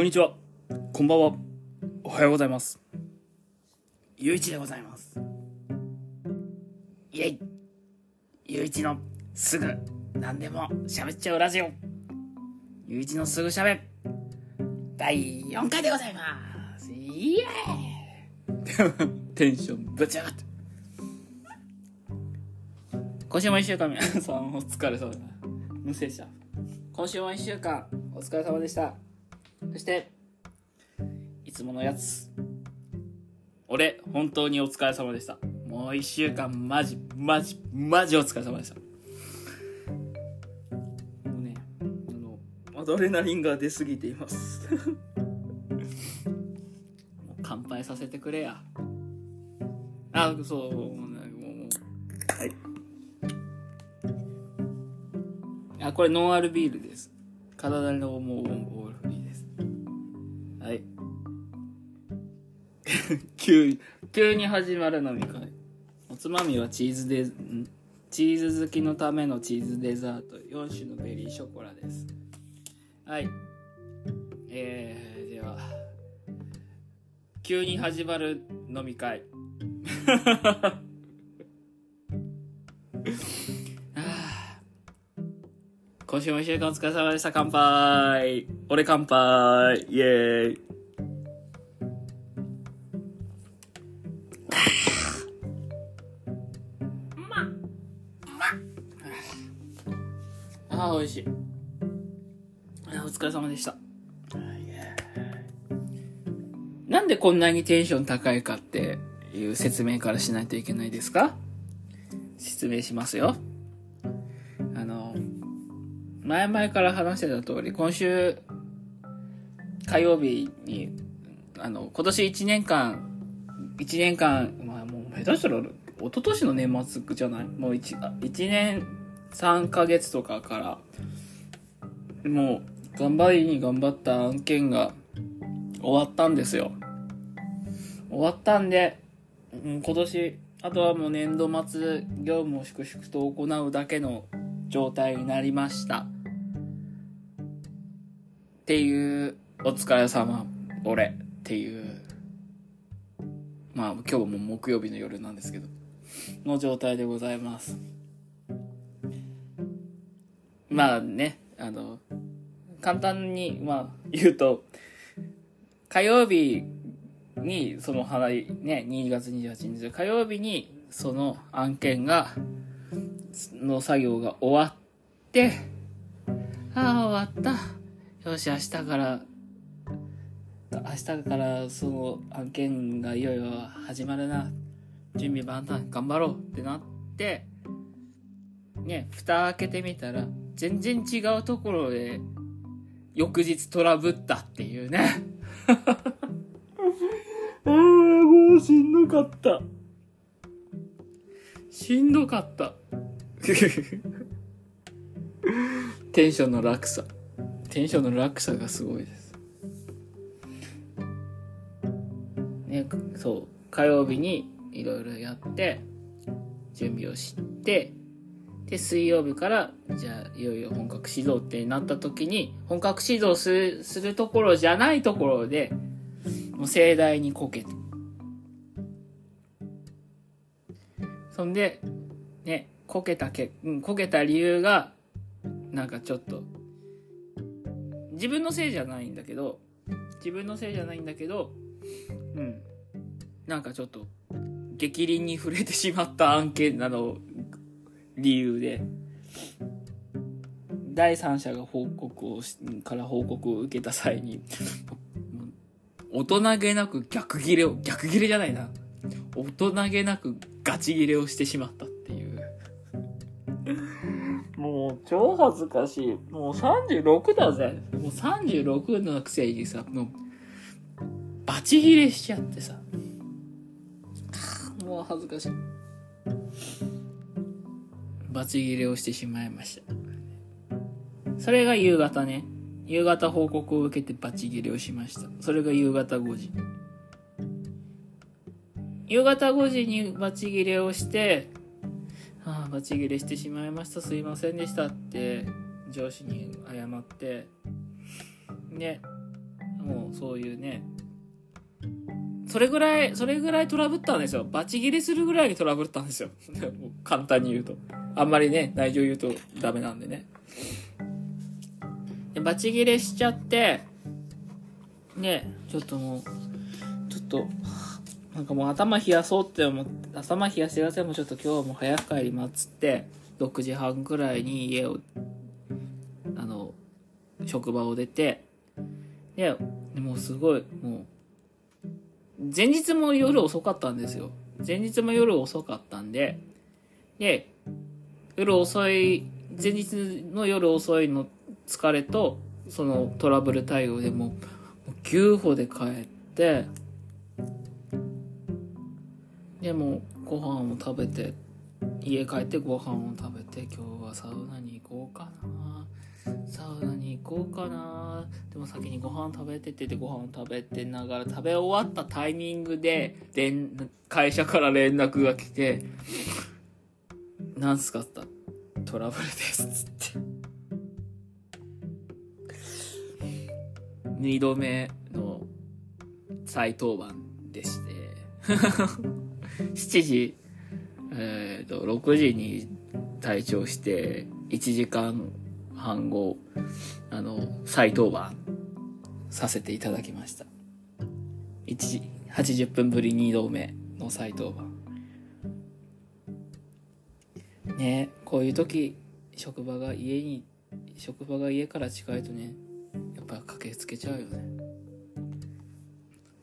こんにちは。こんばんは。おはようございます。ゆういちでございます。イェイゆういちのすぐ何でも喋っちゃうラジオ。ゆういちのすぐ喋る。第4回でございます。イエーイテンションぶち上がって。今週も一週間皆さんお疲れ様でした。無声した。今週も一週間お疲れ様でした。そして、いつものやつ。俺、本当にお疲れ様でした。もう一週間、マジ、マジ、マジお疲れ様でした。もうね、あの、アドレナリンが出すぎています。もう乾杯させてくれや。あ、そう、もうねもうもうはい。あ、これノンアルビールです。体のもう 急に、急に始まる飲み会。おつまみはチーズデ、ん？チーズ好きのためのチーズデザート、4種のベリーショコラです。はい。えー、では、急に始まる飲み会。今週も一週間お疲れ様でした。乾杯俺乾杯イエーイれ様でした。なんでこんなにテンション高いかっていう説明からしないといけないですか？説明しますよ。あの、前々から話してた通り、今週火曜日に、あの、今年1年間、1年間、まあもう下手したら、一昨年の年末じゃない？もう 1, あ1年3ヶ月とかから、もう頑張りに頑張った案件が終わったんですよ。終わったんで、う今年、あとはもう年度末業務を粛々と行うだけの状態になりました。っていう、お疲れ様、俺っていう、まあ今日も木曜日の夜なんですけど、の状態でございます。まあね、あの、簡単に、まあ言うと、火曜日にその花りね2月28日火曜日にその案件がの作業が終わってああ終わった。よし明日から明日からその案件がいよいよ始まるな。準備万端頑張ろうってなってね蓋開けてみたら全然違うところで翌日トラブったっていうね ああ、もうしんどかった。しんどかった。テンションの落差。テンションの落差がすごいです。ね、そう、火曜日にいろいろやって、準備をして、で、水曜日から、じゃあ、いよいよ本格指導ってなった時に、本格指導する、するところじゃないところで、もう盛大にこけて。そんで、ね、こけたけ、うん、こけた理由が、なんかちょっと、自分のせいじゃないんだけど、自分のせいじゃないんだけど、うん。なんかちょっと、激鱗に触れてしまった案件なの、理由で、第三者が報告をし、から報告を受けた際に、大人げなく逆ギレを、逆ギレじゃないな。大人げなくガチギレをしてしまったっていう。もう超恥ずかしい。もう36だぜ。もう36のくせにさ、もう、バチギレしちゃってさ。もう恥ずかしい。バチギレをしてしまいました。それが夕方ね。夕方報告を受けてバチ切れをしました。それが夕方5時。夕方5時にバチ切れをして、ああ、バチ切れしてしまいました。すいませんでしたって、上司に謝って、で、ももうそういうね、それぐらい、それぐらいトラブったんですよ。バチ切れするぐらいにトラブったんですよ。簡単に言うと。あんまりね、内情言うとダメなんでね。でバチ切れしちゃって、ね、ちょっともう、ちょっと、なんかもう頭冷やそうって思って、頭冷やしてください。もうちょっと今日はもう早く帰りますっつって、6時半くらいに家を、あの、職場を出て、で、もうすごい、もう、前日も夜遅かったんですよ。前日も夜遅かったんで、で、夜遅い、前日の夜遅いの疲れと、そのトラブル対応でもう、牛歩で帰って、でもご飯を食べて家帰ってご飯を食べて今日はサウナに行こうかなサウナに行こうかなでも先にご飯食べてっててご飯を食べてながら食べ終わったタイミングで会社から連絡が来て「なんすか?」ったトラブルです」っつって2度目の再登板でして 7時、えっ、ー、と、6時に退庁して、1時間半後、あの、再登板させていただきました。1時、80分ぶり2度目の再登板。ねこういう時、職場が家に、職場が家から近いとね、やっぱ駆けつけちゃうよね。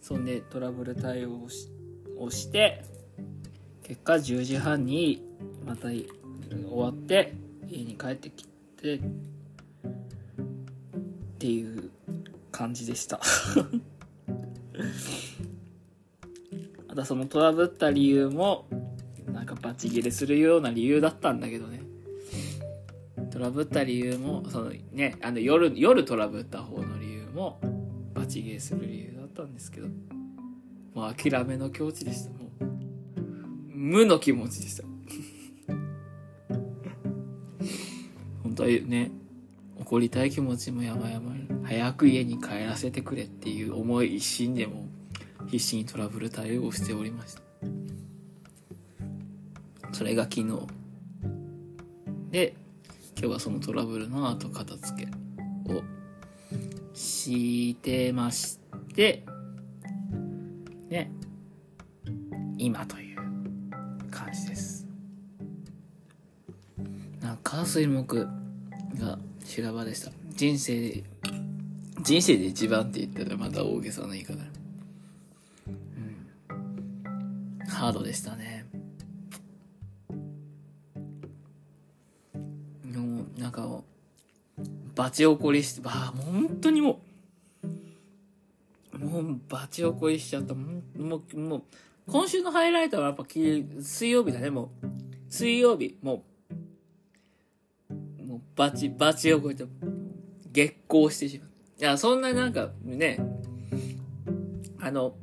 そんでトラブル対応をしをして結果10時半にまた終わって家に帰ってきてっていう感じでした またそのトラブった理由もバチ切れするような理由だったんだけどねトラブった理由もそのねあの夜夜トラブった方の理由もバチ切れする理由だったんですけどもう諦めの境地でしたもう無の気持ちでした。本当はね、怒りたい気持ちも山々に、早く家に帰らせてくれっていう思い一心でも必死にトラブル対応をしておりました。それが昨日。で、今日はそのトラブルの後片付けをしてまして、ね、今という火水木が修羅場でした。人生で、人生で一番って言ったらまた大げさな言い方。うん。ハードでしたね。なんか、バチ起こりして、ばあ、もう本当にもう、もうバチ起こりしちゃった。もう、もう、今週のハイライトはやっぱ水曜日だね、もう。水曜日、もう、もうバチ、バチを超えて、月光してしまう。いや、そんななんか、ね、あの、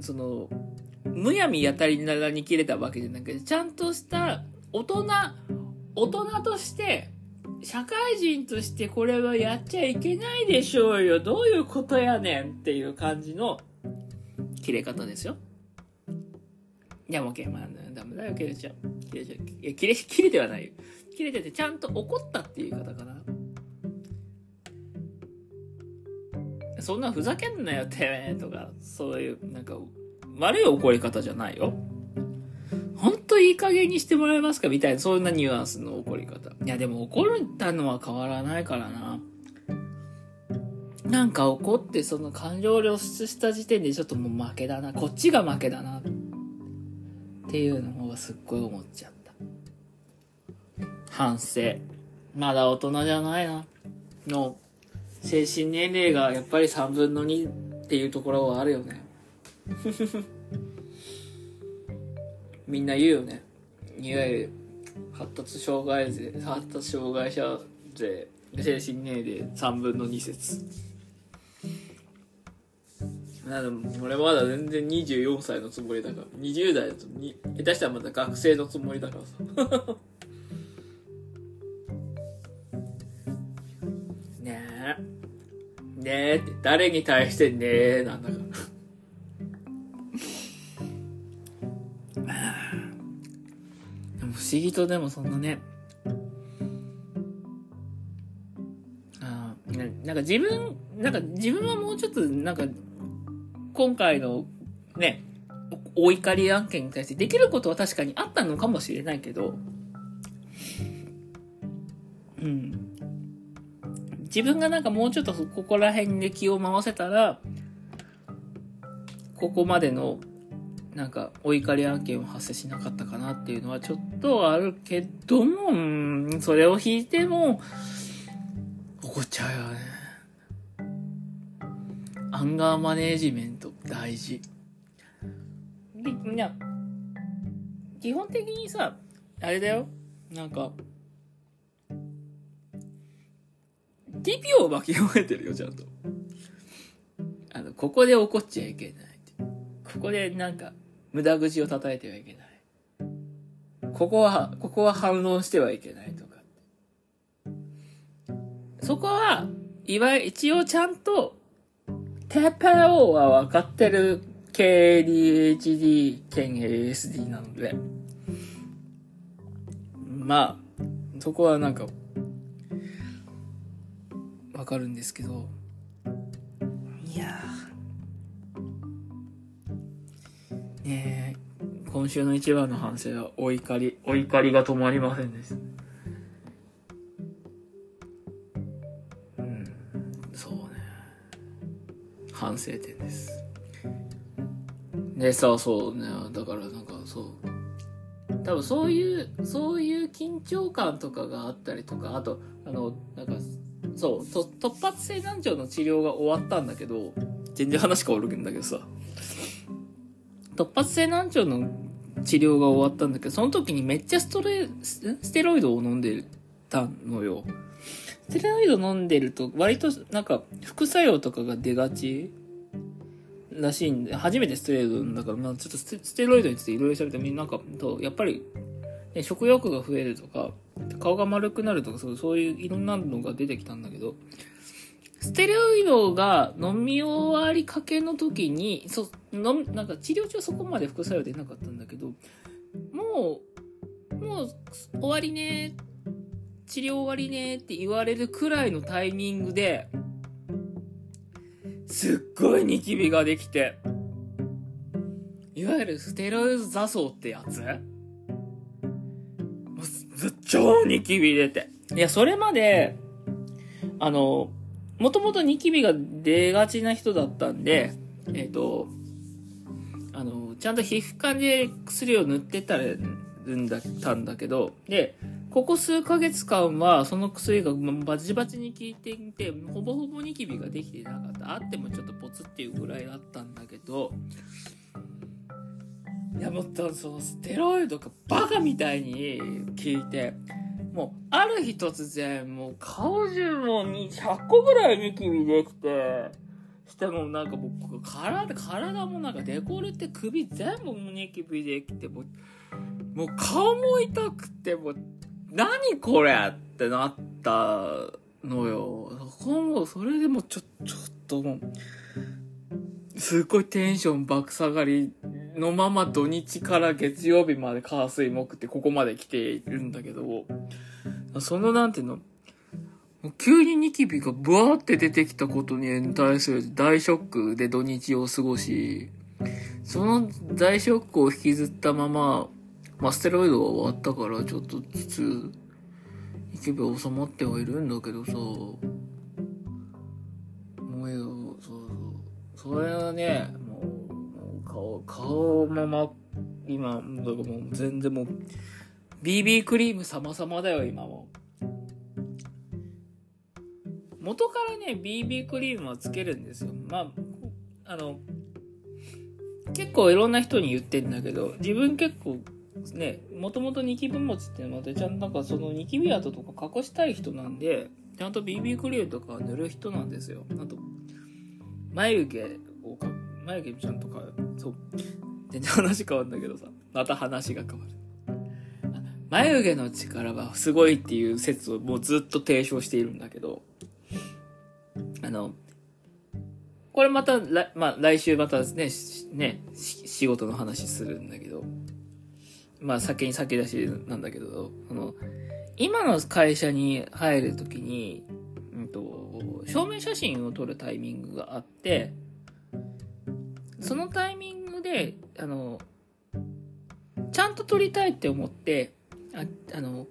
その、むやみやたりならに切れたわけじゃなくて、ちゃんとした大人、大人として、社会人としてこれはやっちゃいけないでしょうよ。どういうことやねんっていう感じの切れ方ですよ。いやもう、まあ、ダメだよ、切れちゃう。切れちゃう。いや、切れ、切れてはないよ。切れててちゃんと怒ったっていう言い方かな。そんなふざけんなよ、てめえとか、そういう、なんか、悪い怒り方じゃないよ。といい加減にしてもらえますか？みたいな、そんなニュアンスの怒り方。いや、でも怒ったのは変わらないからな。なんか怒ってその感情を露出した時点でちょっともう負けだな。こっちが負けだな。っていうのがすっごい思っちゃう。反省。まだ大人じゃないな。の、精神年齢がやっぱり3分の2っていうところはあるよね。みんな言うよね。いわゆる、発達障害税、発達障害者税、精神年齢3分の2説。なでも俺まだ全然24歳のつもりだから、20代だと、下手したらまだ学生のつもりだからさ。ねえねえって、誰に対してねえなんだから。思議とでもそんなね、あななんか自分、なんか自分はもうちょっと、なんか、今回のね、おお怒り案件に対してできることは確かにあったのかもしれないけど、うん。自分がなんかもうちょっとここら辺で気を回せたら、ここまでの、なんか、お怒り案件は発生しなかったかなっていうのはちょっとあるけども、それを引いても、怒っちゃうよね。アンガーマネージメント大事。でいや、基本的にさ、あれだよ。なんか、ティピを巻き終えてるよ、ちゃんと。あの、ここで怒っちゃいけない。ここでなんか、無駄口を叩いてはいけない。ここは、ここは反論してはいけないとか。そこは、いわゆる、一応ちゃんと、テペオは分かってる KDHD 兼 ASD なので、まあ、そこはなんか、わかるんですけど、いやーねえ、今週の一番の反省は、お怒り、お怒りが止まりませんでした。うん、そうね。反省点です。でさ、そうね、だからなんかそう、多分そういう、そういう緊張感とかがあったりとか、あと、あの、なんか、そう、と突発性難聴の治療が終わったんだけど、全然話変わるんだけどさ、突発性難聴の治療が終わったんだけど、その時にめっちゃストレ、スステロイドを飲んでたのよ。ステロイド飲んでると、割となんか副作用とかが出がちらしいんで、初めてステロイドだから、まあちょっとステロイドについていろいろ調べてみなんか、とやっぱり、ね、食欲が増えるとか、顔が丸くなるとか、そうそういういろんなのが出てきたんだけど、ステロイドが飲み終わりかけの時に、そ、飲みなんか治療中そこまで副作用出なかったんだけど、もう、もう終わりね、治療終わりねって言われるくらいのタイミングで、すっごいニキビができて、いわゆるステロイド座層ってやつ？もう超ニキビ出て。いや、それまで、あの、もともとニキビが出がちな人だったんで、えっ、と、あの、ちゃんと皮膚科で薬を塗ってたるんだったんだけど、で、ここ数ヶ月間はその薬がバチバチに効いていて、ほぼほぼニキビができてなかった。あってもちょっとポツっていうぐらいだったんだけど、いやもっとそのステロイドがバカみたいに効いて、もうある日突然もう顔中もう100個ぐらいニキビできて、してもなんかもう体、体もなんかデコルテ首全部ニキビできて、もう、もう顔も痛くて、もう、何これってなったのよ。そこも、それでもちょ、ちょっともう、すっごいテンション爆下がりのまま土日から月曜日まで火水木ってここまで来ているんだけど、そのなんていうの、急にニキビがブワーって出てきたことに対する大ショックで土日を過ごし、その大ショックを引きずったまま、まあ、ステロイドが終わったからちょっとずつ、ニキビは収まってはいるんだけどさ、もうよ、そうそ。れはね、もう、顔、顔もま、今、だもう全然もう、BB クリーム様々だよ、今も。元からね、BB クリームはつけるんですよ。まあ、あの、結構いろんな人に言ってんだけど、自分結構、ね、もともとニキビ持ちってので、ちゃんとなんかそのニキビ跡とか隠したい人なんで、ちゃんと BB クリームとか塗る人なんですよ。あと、眉毛をか、眉毛ちゃんとか、そう。全然話変わるんだけどさ、また話が変わる。眉毛の力はすごいっていう説をもうずっと提唱しているんだけど、あの、これまた、来まあ、来週またね、ね、仕事の話するんだけど、まあ、先に先出しなんだけど、その、今の会社に入るときに、証明写真を撮るタイミングがあって、そのタイミングで、あの、ちゃんと撮りたいって思って、ああの、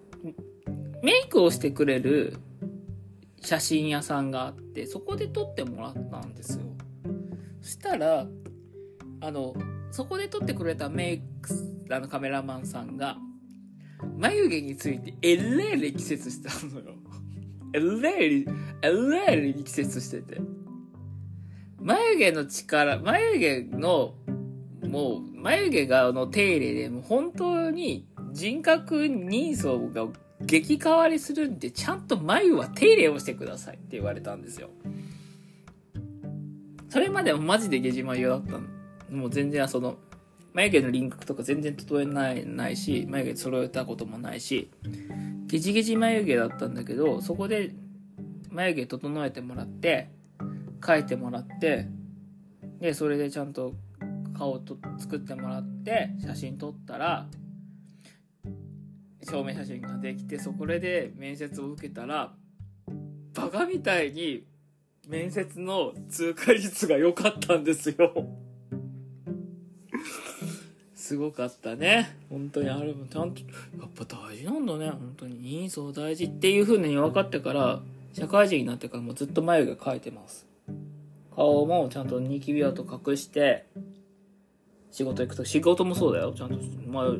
メイクをしてくれる写真屋さんがあって、そこで撮ってもらったんですよ。そしたら、あの、そこで撮ってくれたメイク、あのカメラマンさんが、眉毛についてえれい力説したのよ。えれい、えれい力説してて。眉毛の力、眉毛の、もう、眉毛がの手入れでもう本当に人格人相が激変わりするんで、ちゃんと眉は手入れをしてくださいって言われたんですよ。それまではマジでゲジ眉だったの。もう全然その、眉毛の輪郭とか全然整えないないし、眉毛揃えたこともないし、ゲジゲジ眉毛だったんだけど、そこで眉毛整えてもらって、描いてもらって、で、それでちゃんと顔と作ってもらって、写真撮ったら、証明写真ができて、そこで面接を受けたら、バカみたいに面接の通過率が良かったんですよ。すごかったね。本当にあれもちゃんと、やっぱ大事なんだね。本当に人相大事っていう風に分かってから、社会人になってからもずっと眉毛描いてます。顔もちゃんとニキビ跡隠して、仕事行くと、仕事もそうだよ。ちゃんと眉、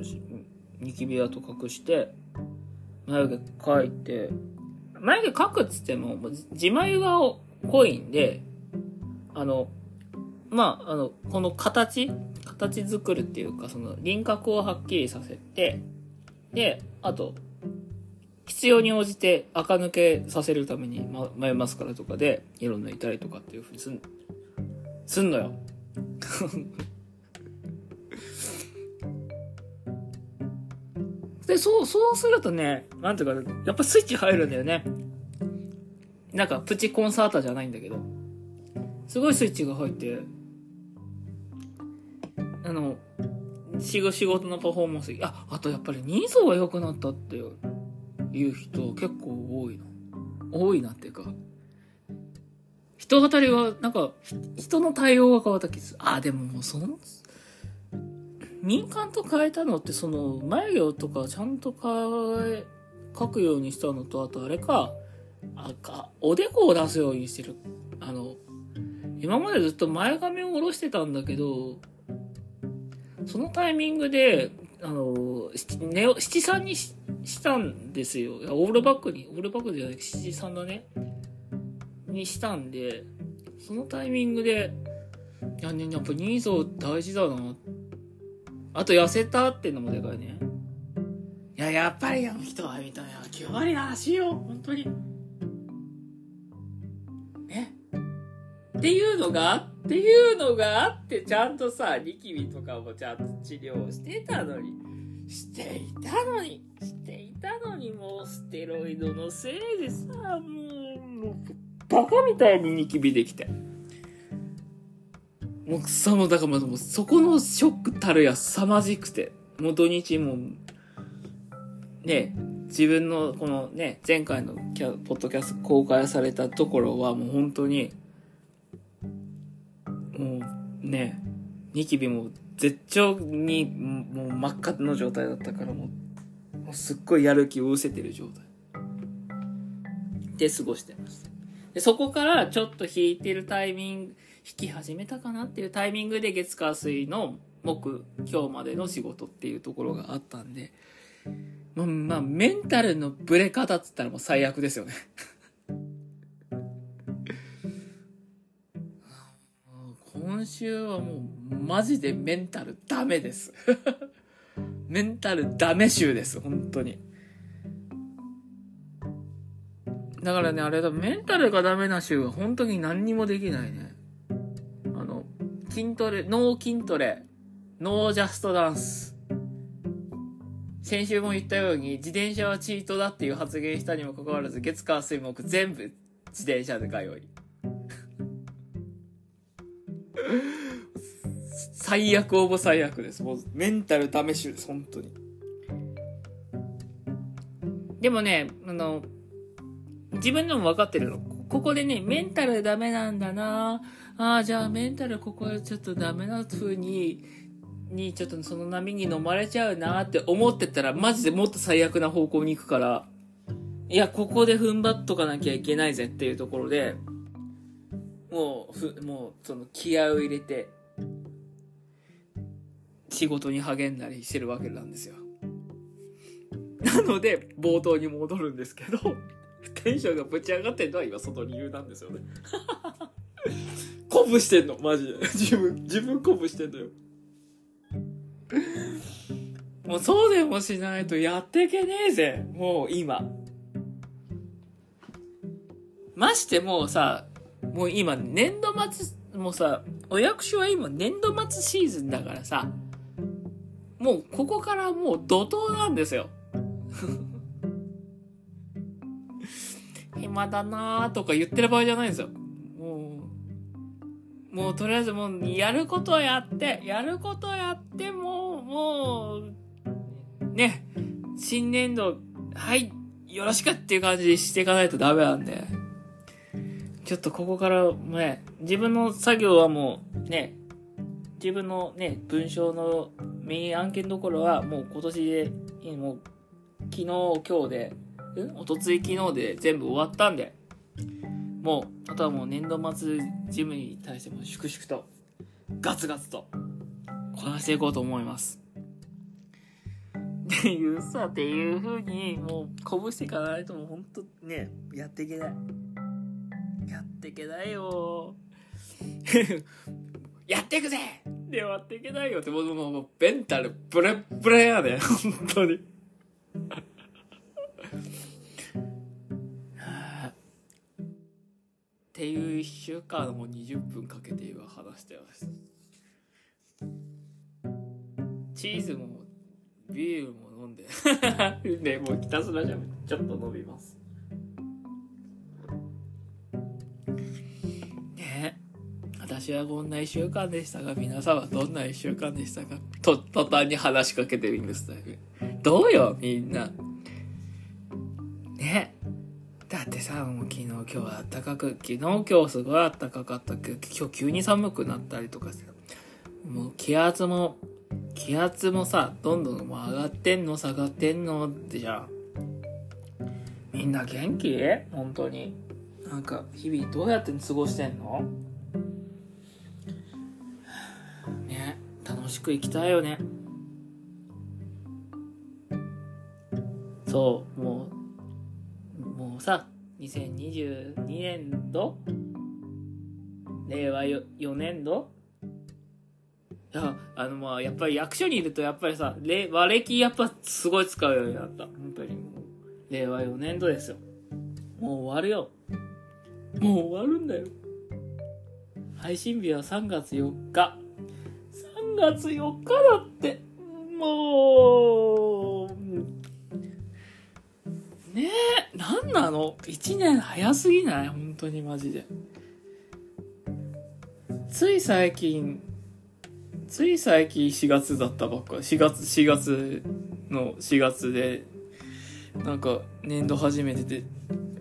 ニキビ跡隠して、眉毛描いて、眉毛描くっつっても、自眉が濃いんで、あの、まあ、あの、この形形作るっていうか、その輪郭をはっきりさせて、で、あと、必要に応じて垢抜けさせるために、ま、眉マスカラとかで色抜いたりとかっていうふうにすん、すんのよ。で、そう、そうするとね、なんていうか、やっぱスイッチ入るんだよね。なんかプチコンサータじゃないんだけど、すごいスイッチが入って、あの、仕事のパフォーマンス、あ、あとやっぱり人相が良くなったっていう人結構多いな。多いなっていうか、人当たりは、なんか、人の対応が変わった気する。あ、でももうその、民間と変えたのってその、眉毛とかちゃんと変え、描くようにしたのと、あとあれか、あか、おでこを出すようにしてる。あの、今までずっと前髪を下ろしてたんだけど、そのタイミングで、あの、七七三にししたんですよ。オールバックに、オールバックじゃない、七三だね。にしたんで、そのタイミングで、いやね、やっぱ人相大事だな。あと痩せたっていうのもでかいね。いや、やっぱりあの人は見た目は9割らしいよ。本当に。ねっていうのがあ、ってっていうのがあって、ちゃんとさ、ニキビとかもちゃんと治療してたのに、していたのに、していたのに、もうステロイドのせいでさ、もう、バカみたいにニキビできて。もうさ、もだからもうそこのショックたるや凄まじくて、もう土日も、ね、自分のこのね、前回のポッドキャスト公開されたところはもう本当に、ね、ニキビも絶頂にもう真っ赤の状態だったからもう、すっごいやる気を失せてる状態で過ごしてました。で、そこからちょっと引いてるタイミング、引き始めたかなっていうタイミングで月火水の木、今日までの仕事っていうところがあったんで、ま、まあ、メンタルのブレ方っつったらもう最悪ですよね今週はもうマジでメンタルダメです。メンタルダメ週です本当に。だからねあれだメンタルがダメな週は本当に何にもできないね。あの筋トレノー筋トレ。ノージャストダンス。先週も言ったように自転車はチートだっていう発言したにもかかわらず月火水木全部自転車で通い。最悪オブ最悪です。もうメンタルダメ集です、本当に。でもね、あの、自分でも分かってるの。ここでね、メンタルダメなんだなあ、じゃあメンタルここでちょっとダメな風に、にちょっとその波に飲まれちゃうなって思ってたら、マジでもっと最悪な方向に行くから、いや、ここで踏ん張っとかなきゃいけないぜっていうところで、もう、ふ、もう、その気合を入れて、仕事に励んだりしてるわけなんですよ。なので、冒頭に戻るんですけど、テンションがぶち上がってんのは今その理由なんですよね。鼓舞してんの、マジで。自分、自分鼓舞してんのよ。もうそうでもしないとやってけねえぜ、もう今。ましてもうさ、もう今年度末、もうさ、お役所は今年度末シーズンだからさ、もうここからもう怒涛なんですよ。暇だなーとか言ってる場合じゃないんですよ。もう、もうとりあえずもうやることやって、やることやっても、もう、ね、新年度、はい、よろしくっていう感じにしていかないとダメなんで。ちょっとここからね、自分の作業はもうね、自分のね、文章のメイン案件どころはもう今年で、もう昨日今日で、ん？おとつい昨日で全部終わったんで、もう、あとはもう年度末ジムに対しても粛々と、ガツガツと、こなしていこうと思います。っていうさ、っていう風に、もう、鼓舞していかないともうほんとね、やっていけない。ていけないよ。やっていくぜ！でやっていけないよって、もう、もう、ベンタルブレブレやで、本当に。っていう一週間も20分かけて今話してます。チーズもビールも飲んで。で もうひたすらじゃちょっと飲みます私はこんな一週間でしたが皆さんはどんな一週間でしたか？と途端に話しかけてるんですどうよみんな。ね。だってさもう昨日今日は暖かく昨日今日すごい暖かかったけど今日急に寒くなったりとかしてもう気圧も気圧もさ、どんどん上がってんの下がってんのってじゃん。みんな元気？本当に。なんか、日々どうやって過ごしてんの？楽しく生きたいよね。そう、もう、もうさ、2022年度？令和4年度？いや、あの、まあ、やっぱり役所にいると、やっぱりさ、和暦やっぱすごい使うようになった。本当にもう、令和4年度ですよ。もう終わるよ。もう終わるんだよ。配信日は3月4日。3月4日だって。もう、ねえ、なんなの ?1 年早すぎない？本当にマジで。つい最近、つい最近4月だったばっか4月4月の4月でなんか年度初めてで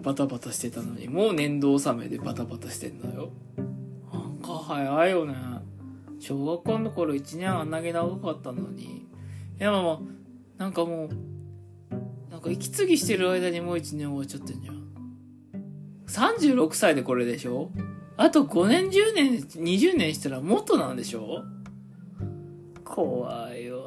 バタバタしてたのにもう年度納めでバタバタしてんだよなんか早いよね小学校の頃1年あんなげ長かったのに。いやまあまあなんかもうなんか息継ぎしてる間にもう1年終わっちゃってんじゃん。36歳でこれでしょ？あと5年10年20年したらもっとなんでしょ？怖いわ。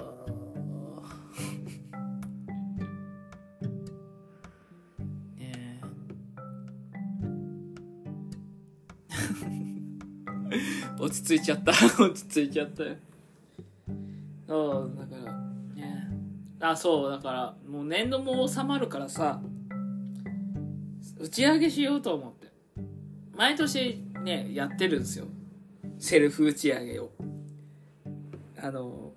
落ち着いちゃった。落ち着いちゃった。よそうだからね。あそうだからもう年度も収まるからさ打ち上げしようと思って。毎年ねやってるんですよ。セルフ打ち上げを。あの、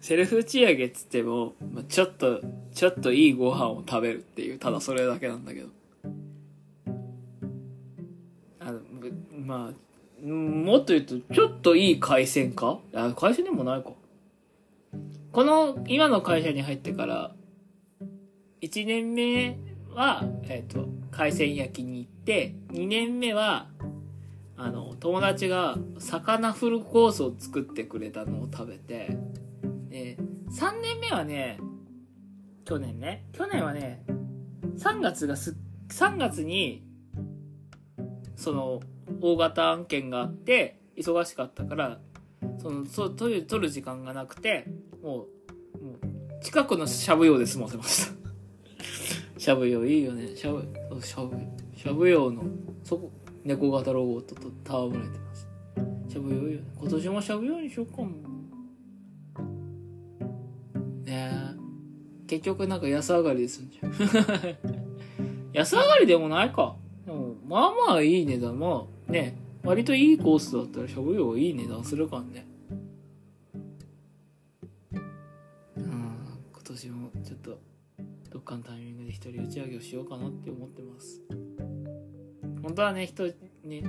セルフ打ち上げっつっても、まあ、ちょっと、ちょっといいご飯を食べるっていう、ただそれだけなんだけど。あの、まあ、もっと言うと、ちょっといい回線か？あ、回線でもないか。この、今の会社に入ってから、1年目は、えっ、と、海鮮焼きに行って、2年目は、あの、友達が魚フルコースを作ってくれたのを食べて、で、3年目はね、去年ね、去年はね、3月がす、3月に、その、大型案件があって、忙しかったから、その、そ、取る、取る時間がなくて、もう、もう、近くのしゃぶ用で済ませました。しゃぶ用いいよね。しゃぶ、しゃぶ、しゃぶ用の、そこ、猫型ロボットと戯れてます。しゃぶ用いいよね。今年もしゃぶ用にしようかも。ねえ。結局なんか安上がりですんじゃん。安上がりでもないか。でも、まあまあいい値段。まあね、割といいコースだったらしゃぶ用いい値段するからね。うん、今年もちょっと、どっかのタイミングで一人打ち上げをしようかなって思ってます。本当はね、人、ね、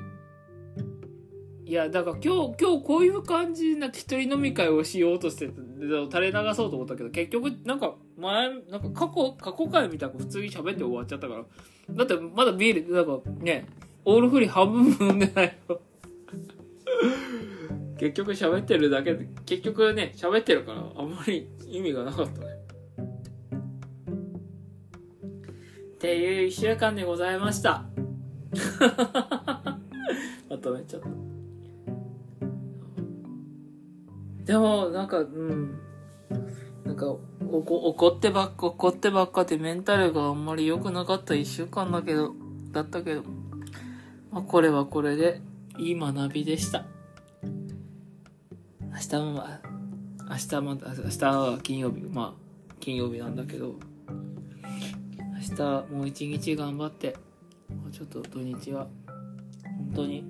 いや、だから今日、今日こういう感じな一人飲み会をしようとして、垂れ流そうと思ったけど、結局、なんか、前、なんか過去、過去回みたく普通に喋って終わっちゃったから。だって、まだビール、なんかね、オールフリー半分飲んでないよ。結局喋ってるだけで、結局ね、喋ってるから、あんまり意味がなかったね。っていう一週間でございました。まとめちゃった。でも、なんか、うん。なんか、おこ怒ってばっか、怒ってばっかでメンタルがあんまり良くなかった一週間だけど、だったけど、まあ、これはこれで、いい学びでした。明日も、明日も、あ明日は金曜日、まあ、金曜日なんだけど、明日もう一日頑張って、もうちょっと土日は、本当に、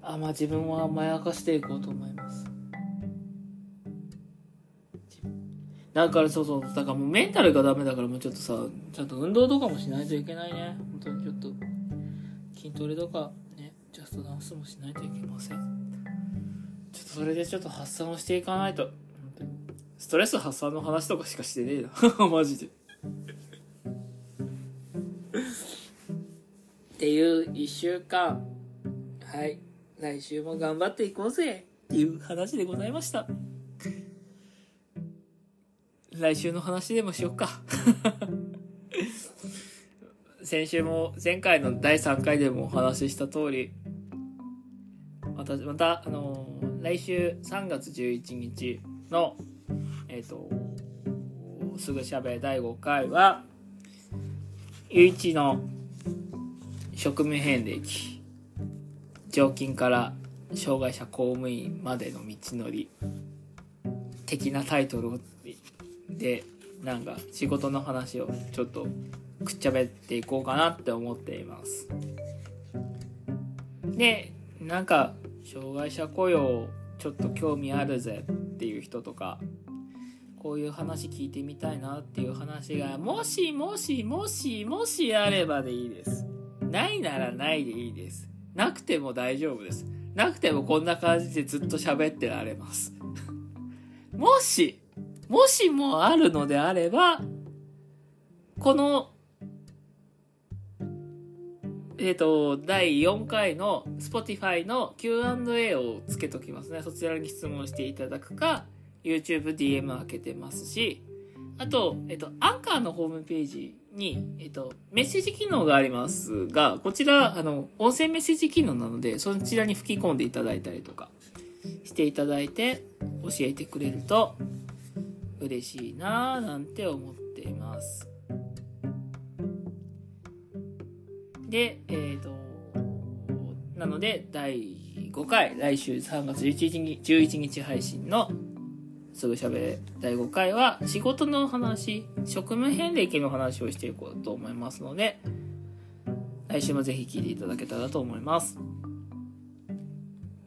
あ、まあ自分を甘やかしていこうと思います。だからそうそう、だからもうメンタルがダメだからもうちょっとさ、ちゃんと運動とかもしないといけないね。本当にちょっと、筋トレとかね、ジャストダンスもしないといけません。ちょっとそれでちょっと発散をしていかないと。ストレス発散の話とかしかしてねえな。マジで。っていう一週間。はい。来週も頑張っていこうぜっていう話でございました。来週の話でもしよっか。先週も前回の第3回でもお話しした通り、また、また、あのー来週3月11日の、えっ、と、すぐしゃべ第5回は、ゆういちの職務遍歴、常勤から障害者公務員までの道のり、的なタイトルでなんか仕事の話をちょっとくっちゃべっていこうかなって思っています。でなんか障害者雇用ちょっと興味あるぜっていう人とかこういう話聞いてみたいなっていう話がもしもしもしもしあればでいいです。ないならないでいいです。なくても大丈夫です。なくてもこんな感じでずっと喋ってられます。もしもしもあるのであれば、この、えっ、と、第4回の Spotify の Q&A をつけときますね。そちらに質問していただくか、YouTube DM 開けてますし、あと、えっ、と、アンカーのホームページに、えっ、と、メッセージ機能がありますが、こちら、あの、音声メッセージ機能なので、そちらに吹き込んでいただいたりとかしていただいて、教えてくれると、嬉しいなぁなんて思っています。で、えっ、と、なので、第5回、来週3月11日 ,11 日配信のすぐしゃべれ第5回は仕事の話、職務遍歴の話をしていこうと思いますので、来週もぜひ聞いていただけたらと思います。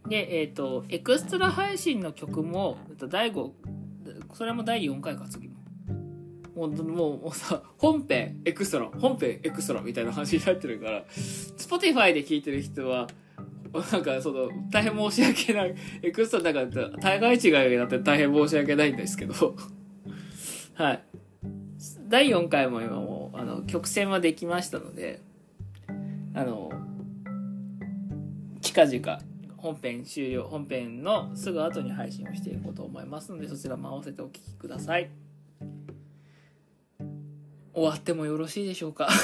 で、えっ、と、エクストラ配信の曲も、第5、それも第4回か次も。もう、もう、もうさ、本編、エクストラ、本編、エクストラみたいな話になってるから、Spotify で聞いてる人は、なんかその、大変申し訳ない。エクストラなんか、大概違いになって大変申し訳ないんですけど。はい。第4回も今もう、あの、曲線はできましたので、あの、近々、本編終了、本編のすぐ後に配信をしていこうと思いますので、そちらも合わせてお聴きください。終わってもよろしいでしょうか？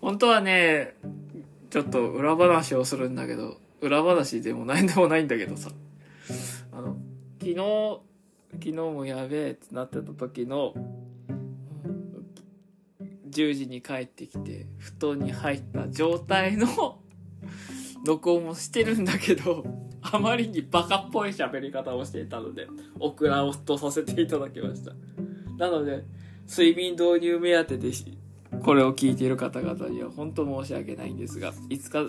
本当はね、ちょっと裏話をするんだけど、裏話でもないでもないんだけどさ、あの、昨日、昨日もやべえってなってた時の、10時に帰ってきて、布団に入った状態の 録音もしてるんだけど、あまりにバカっぽい喋り方をしていたので、オクラをとさせていただきました。なので、睡眠導入目当てでこれを聞いている方々には本当申し訳ないんですが、いつか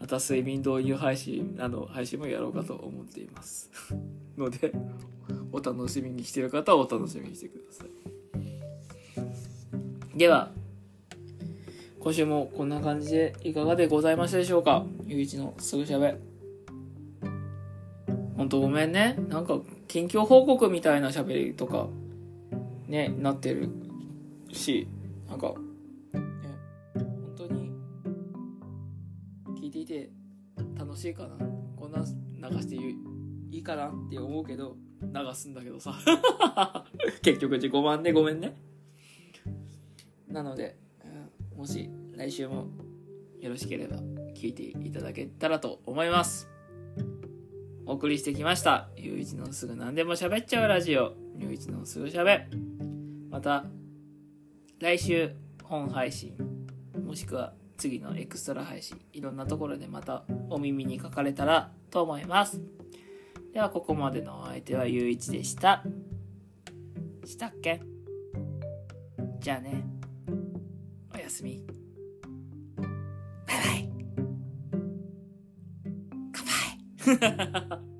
また睡眠導入配信、あの、配信もやろうかと思っています。ので、お楽しみにしている方はお楽しみにしてください。では、今週もこんな感じでいかがでございましたでしょうか？ゆういちのすぐしゃべ。ほんとごめんね。なんか、近況報告みたいな喋りとか、ね、なってるし、なんか、ね、本当に聞いていて楽しいかな。こんな流していいかなって思うけど流すんだけどさ。結局自己満でごめんね。なので、もし来週もよろしければ聞いていただけたらと思いますお送りしてきましたゆういちのすぐ何でも喋っちゃうラジオゆういちのすぐしゃべまた来週本配信もしくは次のエクストラ配信、いろんなところでまたお耳に書かれたらと思います。では、ここまでのお相手はゆういちでした。したっけ？じゃあね。おやすみ。バイバイ。乾杯。